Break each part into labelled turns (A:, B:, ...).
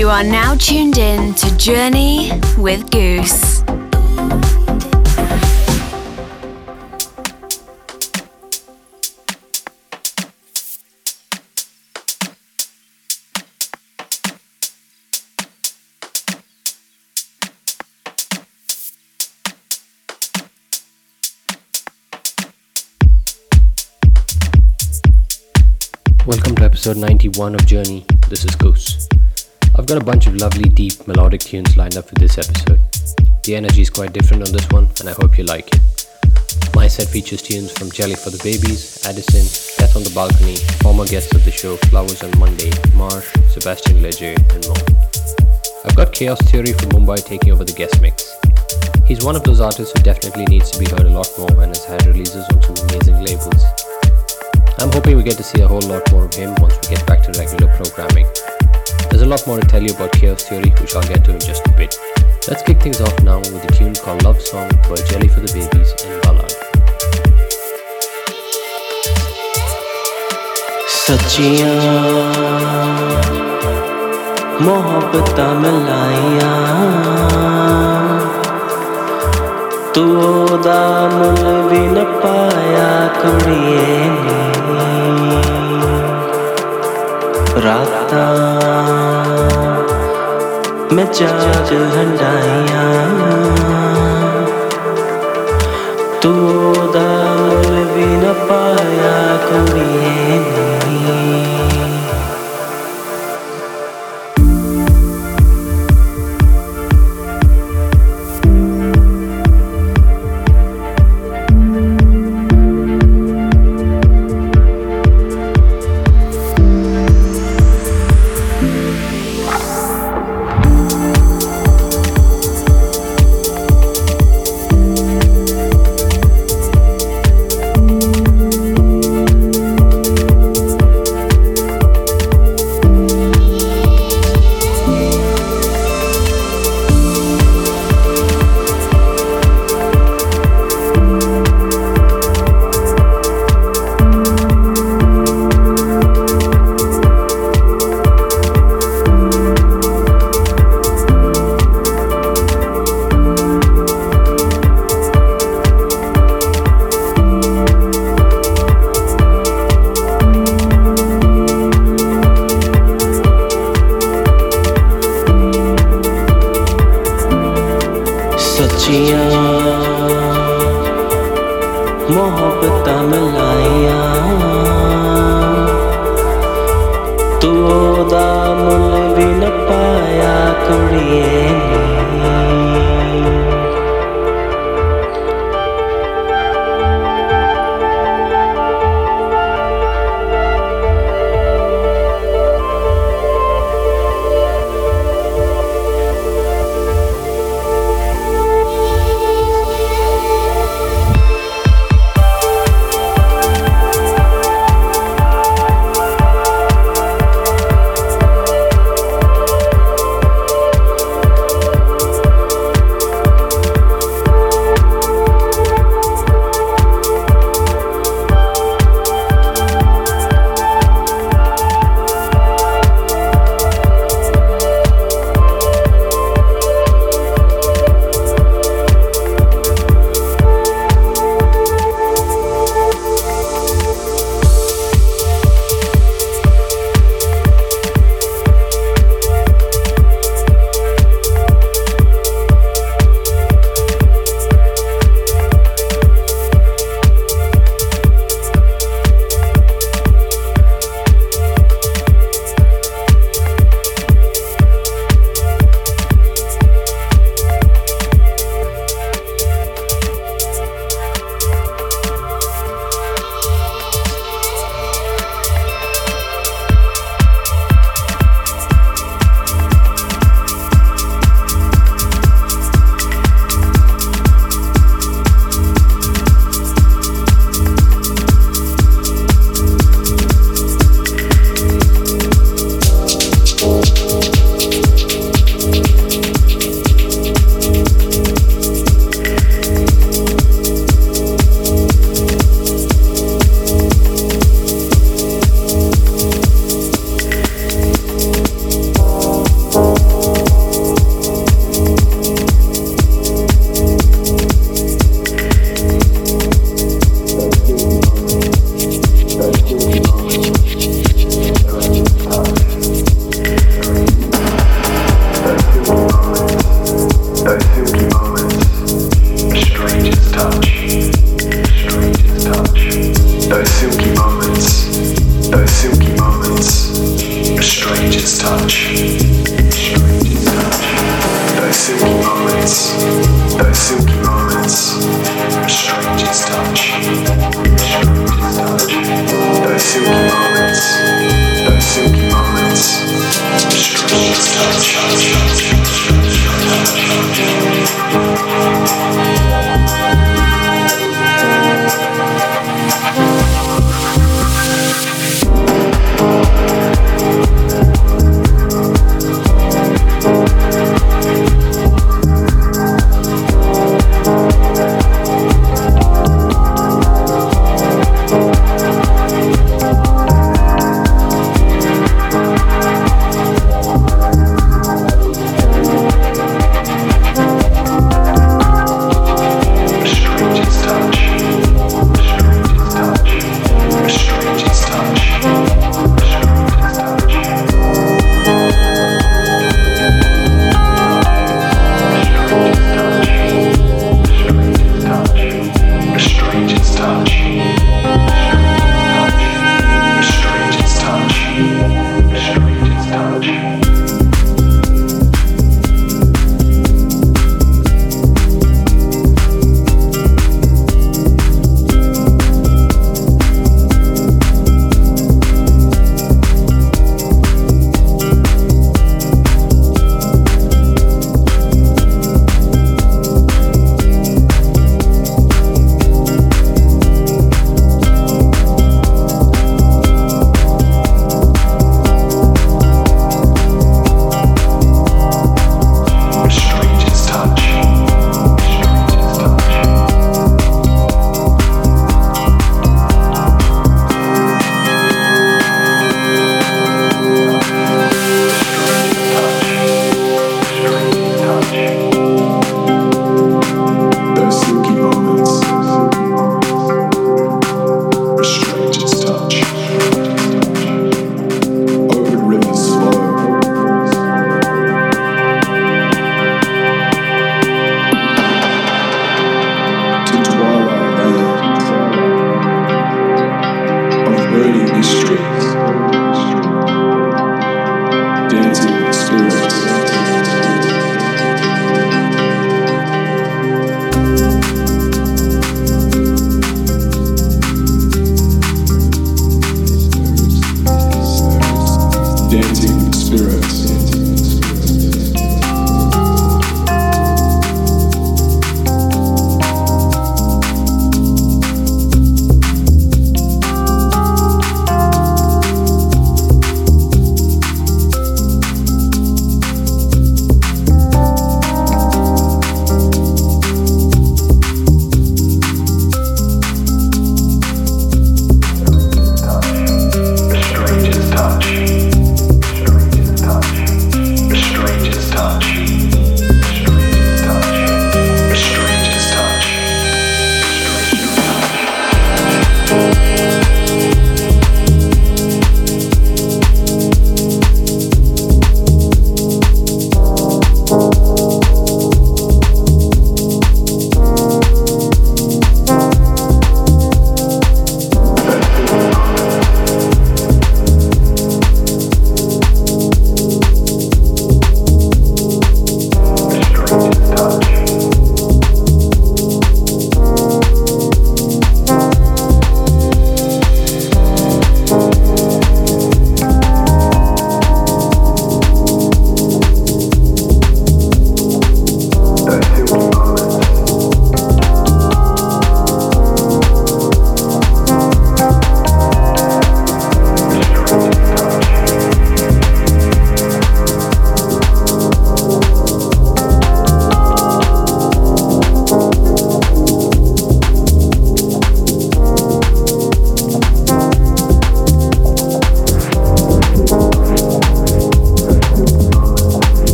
A: You are now tuned in to Journey with Goos.
B: Welcome to episode 91 of Journey. This is Goos. I've got a bunch of lovely, deep, melodic tunes lined up for this episode. The energy is quite different on this one, and I hope you like it. My set features tunes from Jelly for the Babies, Adisyn, Death on the Balcony, former guests of the show Flowers on Monday, Marsh, Sebastien Leger, and more. I've got K-OS Theory from Mumbai taking over the guest mix. He's one of those artists who definitely needs to be heard a lot more and has had releases on some amazing labels. I'm hoping we get to see a whole lot more of him once we get back to regular programming. There's a lot more to tell you about K-OS Theory, which I'll get to in just a bit. Let's kick things off now with a tune called Love Song by Jelly for the Babies and
C: Balad. ਤੂੰ ਉਹਦਾ ਮੁੱਲ ਵੀ ਨਾ ਪਾਇਆ ਨੇ
B: रास्ता। मैं जाग हंडाइया। तू दाल भी न पाया कुड़िए।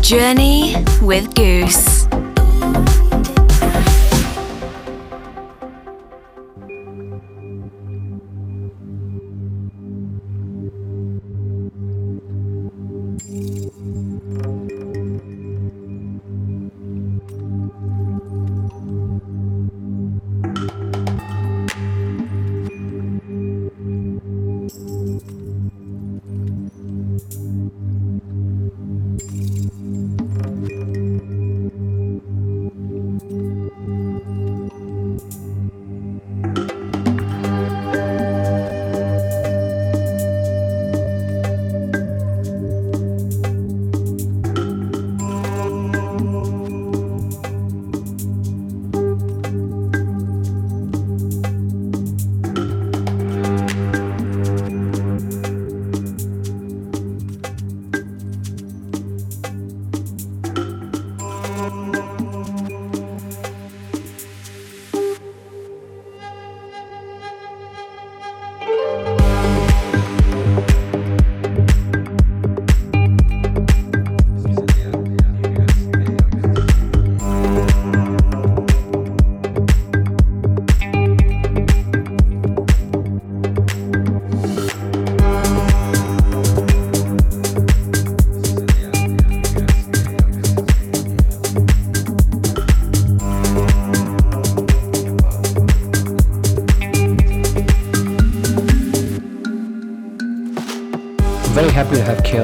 A: Journey with
B: Goos.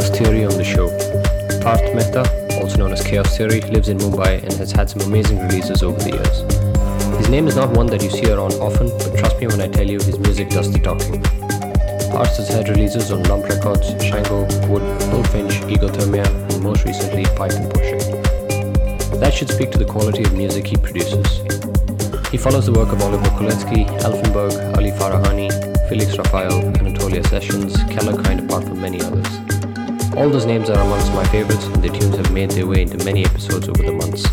B: K-OS Theory on the show. Parth Mehta, also known as K-OS Theory, lives in Mumbai and has had some amazing releases over the years. His name is not one that you see around often, but trust me when I tell you his music does the talking. Parth has had releases on Lump Records, Shango, Wood, Bullfinch, Egothermia, and most recently and Porsche. That should speak to the quality of music he produces. He follows the work of Oliver Koletzki, Elfenberg, Ali Farahani, Felix Raphael, Anatolian Sessions, Kellerkind apart from many others. All those names are amongst my favorites and their tunes have made their way into many episodes over the months.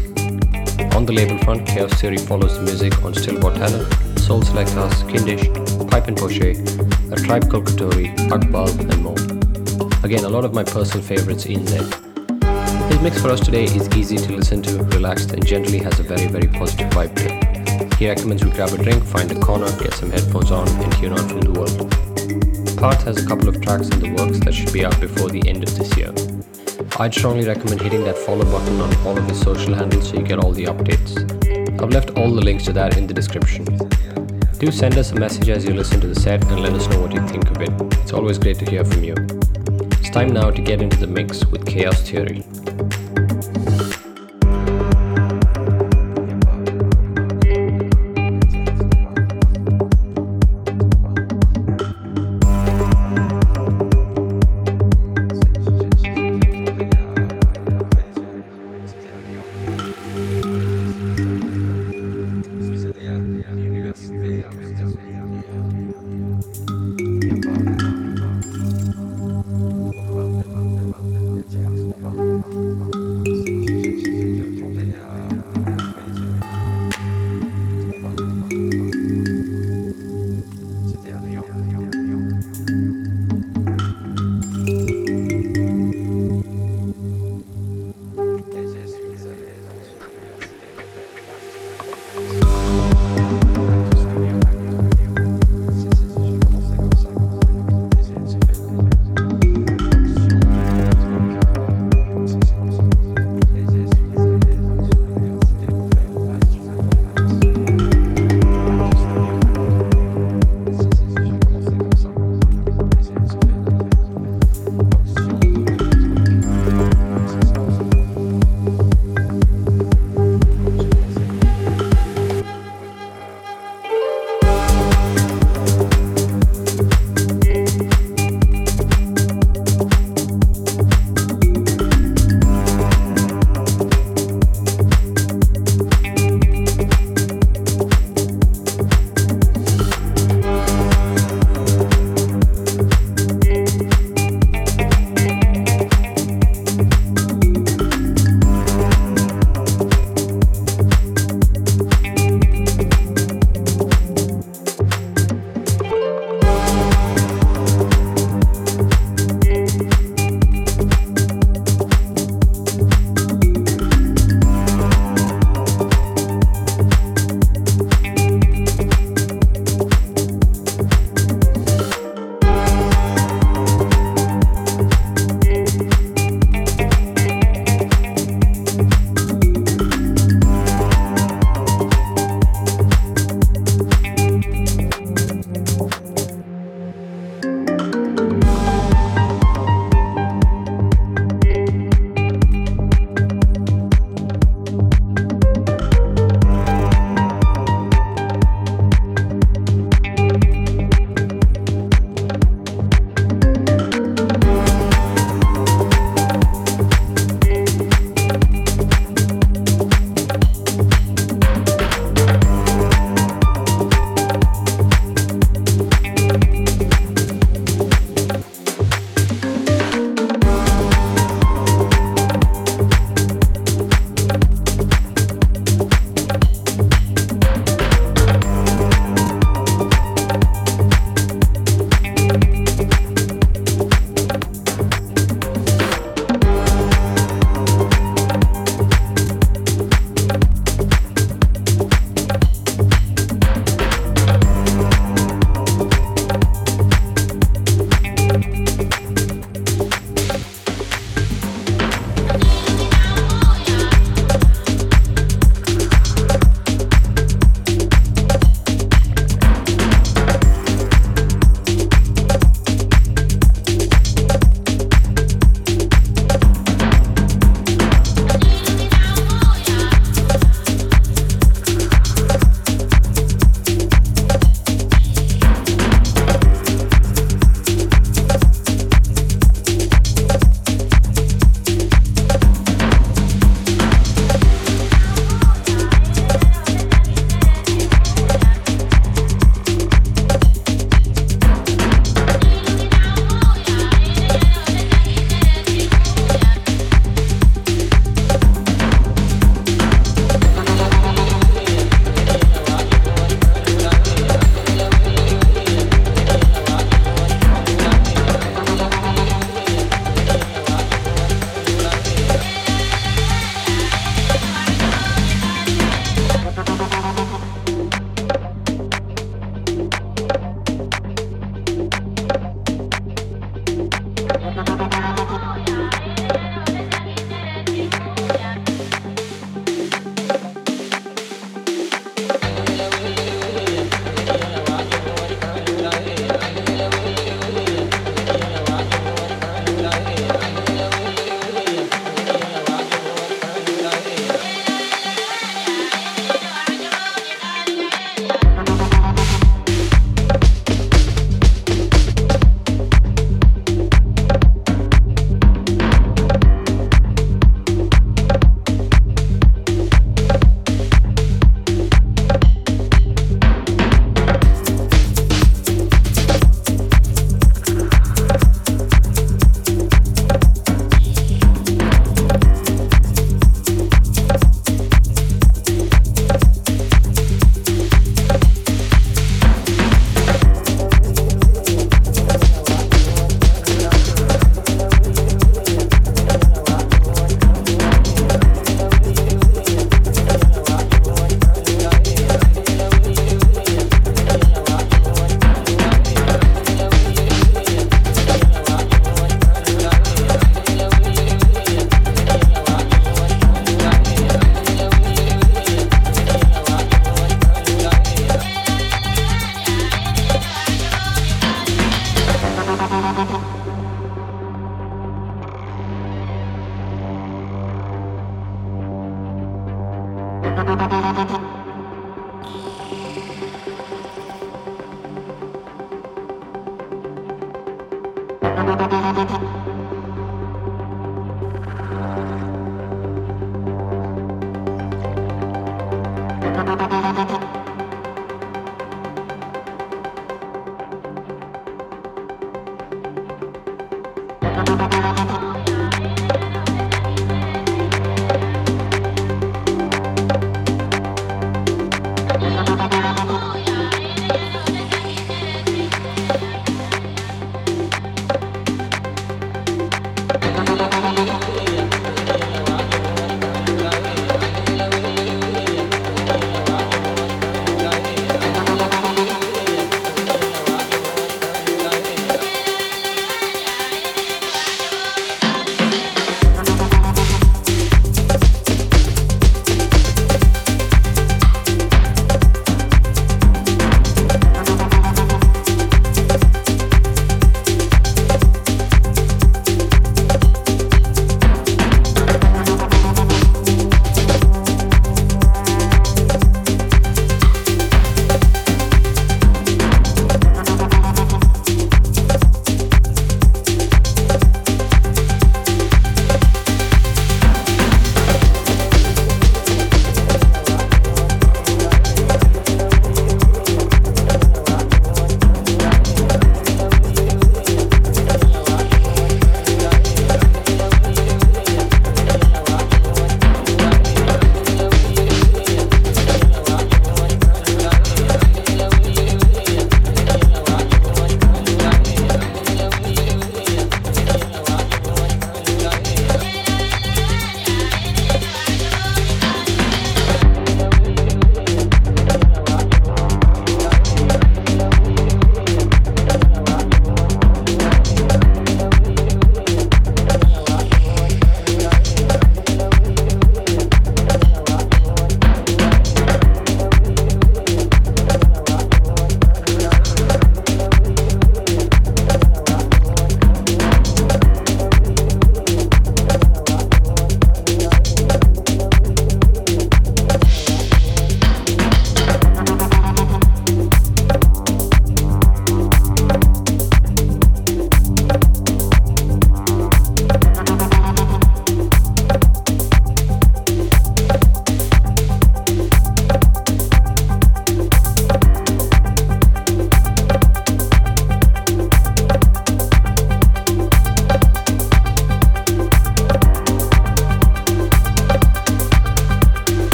B: On the label front, K-OS Theory follows the music on Stil vor Talent, Soul Selectors, Kindisch, Pipe and Pochet, A Tribe Called Kotori, Akbal, and more. Again, a lot of my personal favorites in there. His mix for us today is easy to listen to, relaxed, and generally has a very, very positive vibe to it. He recommends we grab a drink, find a corner, get some headphones on, and tune out from the world. Parth has a couple of tracks in the works that should be out before the end of this year. I'd strongly recommend hitting that follow button on all of his social handles so you get all the updates. I've left all the links to that in the description. Do send us a message as you listen to the set and let us know what you think of it. It's always great to hear from you. It's time now to get into the mix with K-OS Theory.